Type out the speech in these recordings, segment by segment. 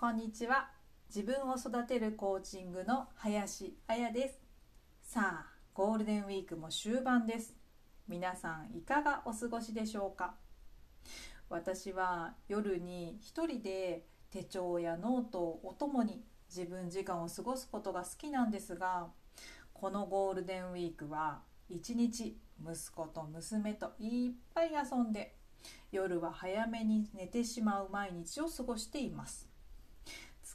こんにちは。自分を育てるコーチングの林彩です。さあゴールデンウィークも終盤です。皆さんいかがお過ごしでしょうか？私は夜に一人で手帳やノートをお供に自分時間を過ごすことが好きなんですがこのゴールデンウィークは一日息子と娘といっぱい遊んで夜は早めに寝てしまう毎日を過ごしています。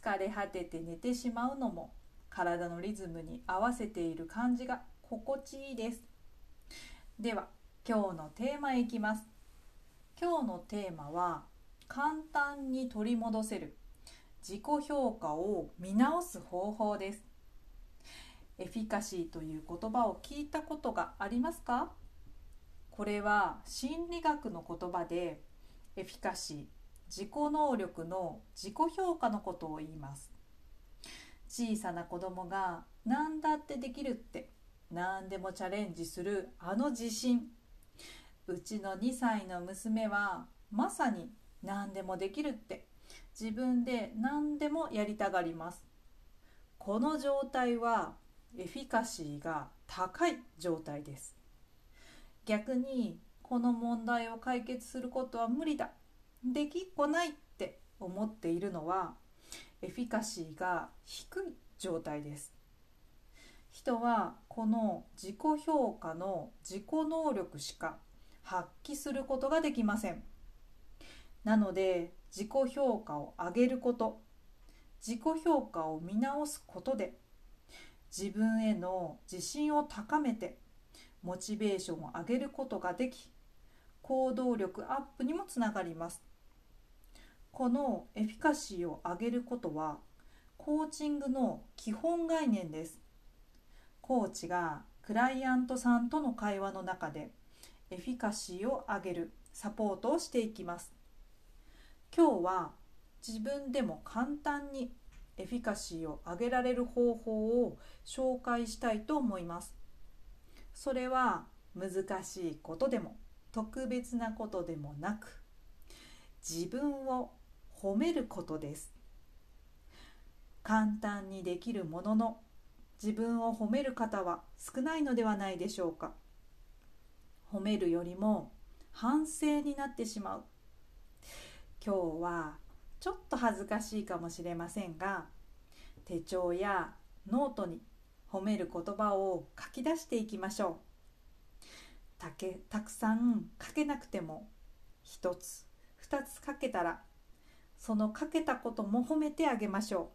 疲れ果てて寝てしまうのも体のリズムに合わせている感じが心地いいです。では今日のテーマへいきます。今日のテーマは簡単に取り戻せる自己評価を見直す方法です。エフィカシーという言葉を聞いたことがありますか？これは心理学の言葉でエフィカシー自己能力の自己評価のことを言います。小さな子供が何だってできるって何でもチャレンジするあの自信。うちの2歳の娘はまさに何でもできるって自分で何でもやりたがります。この状態はエフィカシーが高い状態です。逆にこの問題を解決することは無理だ。できっこないって思っているのはエフィカシーが低い状態です。人はこの自己評価の自己能力しか発揮することができません。なので自己評価を上げること自己評価を見直すことで自分への自信を高めてモチベーションを上げることができ行動力アップにもつながります。このエフィカシーを上げることはコーチングの基本概念です。コーチがクライアントさんとの会話の中でエフィカシーを上げるサポートをしていきます。今日は自分でも簡単にエフィカシーを上げられる方法を紹介したいと思います。それは難しいことでも特別なことでもなく自分を褒めることです。簡単にできるものの自分を褒める方は少ないのではないでしょうか。褒めるよりも反省になってしまう。今日はちょっと恥ずかしいかもしれませんが手帳やノートに褒める言葉を書き出していきましょう。たけたくさん書けなくても1つ2つ書けたらその書けたことも褒めてあげましょ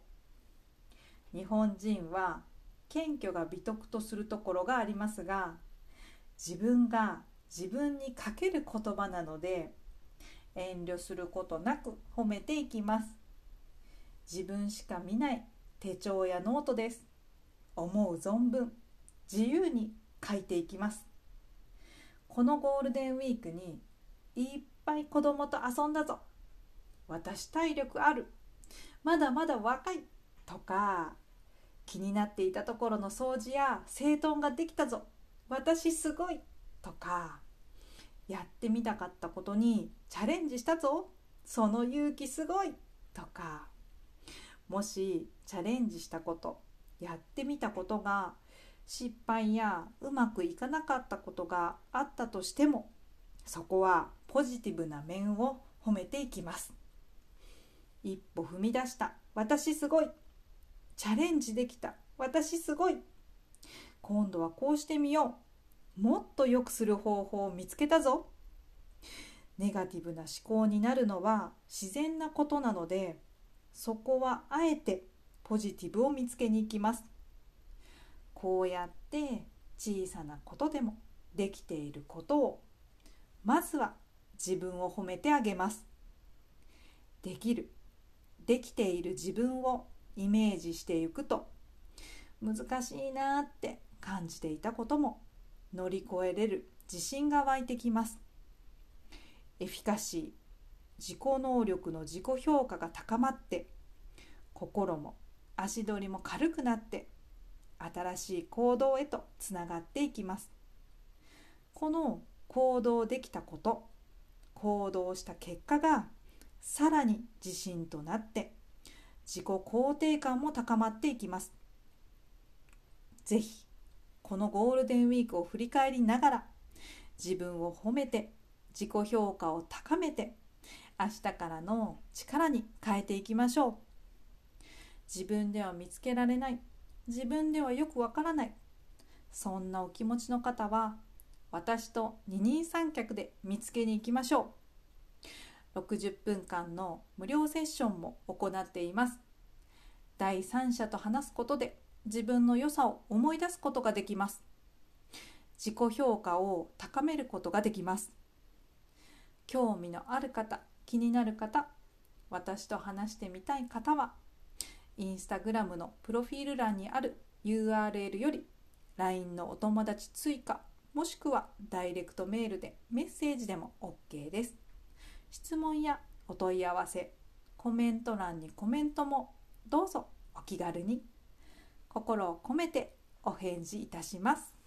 う。日本人は謙虚が美徳とするところがありますが自分が自分にかける言葉なので遠慮することなく褒めていきます。自分しか見ない手帳やノートです。思う存分自由に書いていきます。このゴールデンウィークにいっぱい子供と遊んだぞ。私体力ある。まだまだ若いとか気になっていたところの掃除や整頓ができたぞ。私すごいとかやってみたかったことにチャレンジしたぞ。その勇気すごいとかもしチャレンジしたことやってみたことが失敗やうまくいかなかったことがあったとしてもそこはポジティブな面を褒めていきます。一歩踏み出した。私すごい。チャレンジできた。私すごい。今度はこうしてみよう。もっと良くする方法を見つけたぞ。ネガティブな思考になるのは自然なことなのでそこはあえてポジティブを見つけに行きます。こうやって小さなことでもできていることをまずは自分を褒めてあげます。できる。できている自分をイメージしていくと難しいなって感じていたことも乗り越えれる自信が湧いてきます。エフィカシー自己能力の自己評価が高まって心も足取りも軽くなって新しい行動へとつながっていきます。この行動できたこと行動した結果がさらに自信となって自己肯定感も高まっていきます。ぜひこのゴールデンウィークを振り返りながら自分を褒めて自己評価を高めて明日からの力に変えていきましょう。自分では見つけられない自分ではよくわからないそんなお気持ちの方は私と二人三脚で見つけに行きましょう。60分間の無料セッションも行っています。第三者と話すことで自分の良さを思い出すことができます。自己評価を高めることができます。興味のある方気になる方私と話してみたい方はインスタグラムのプロフィール欄にある URL より LINE のお友達追加もしくはダイレクトメールでメッセージでも OK です。質問やお問い合わせコメント欄にコメントもどうぞお気軽に。心を込めてお返事いたします。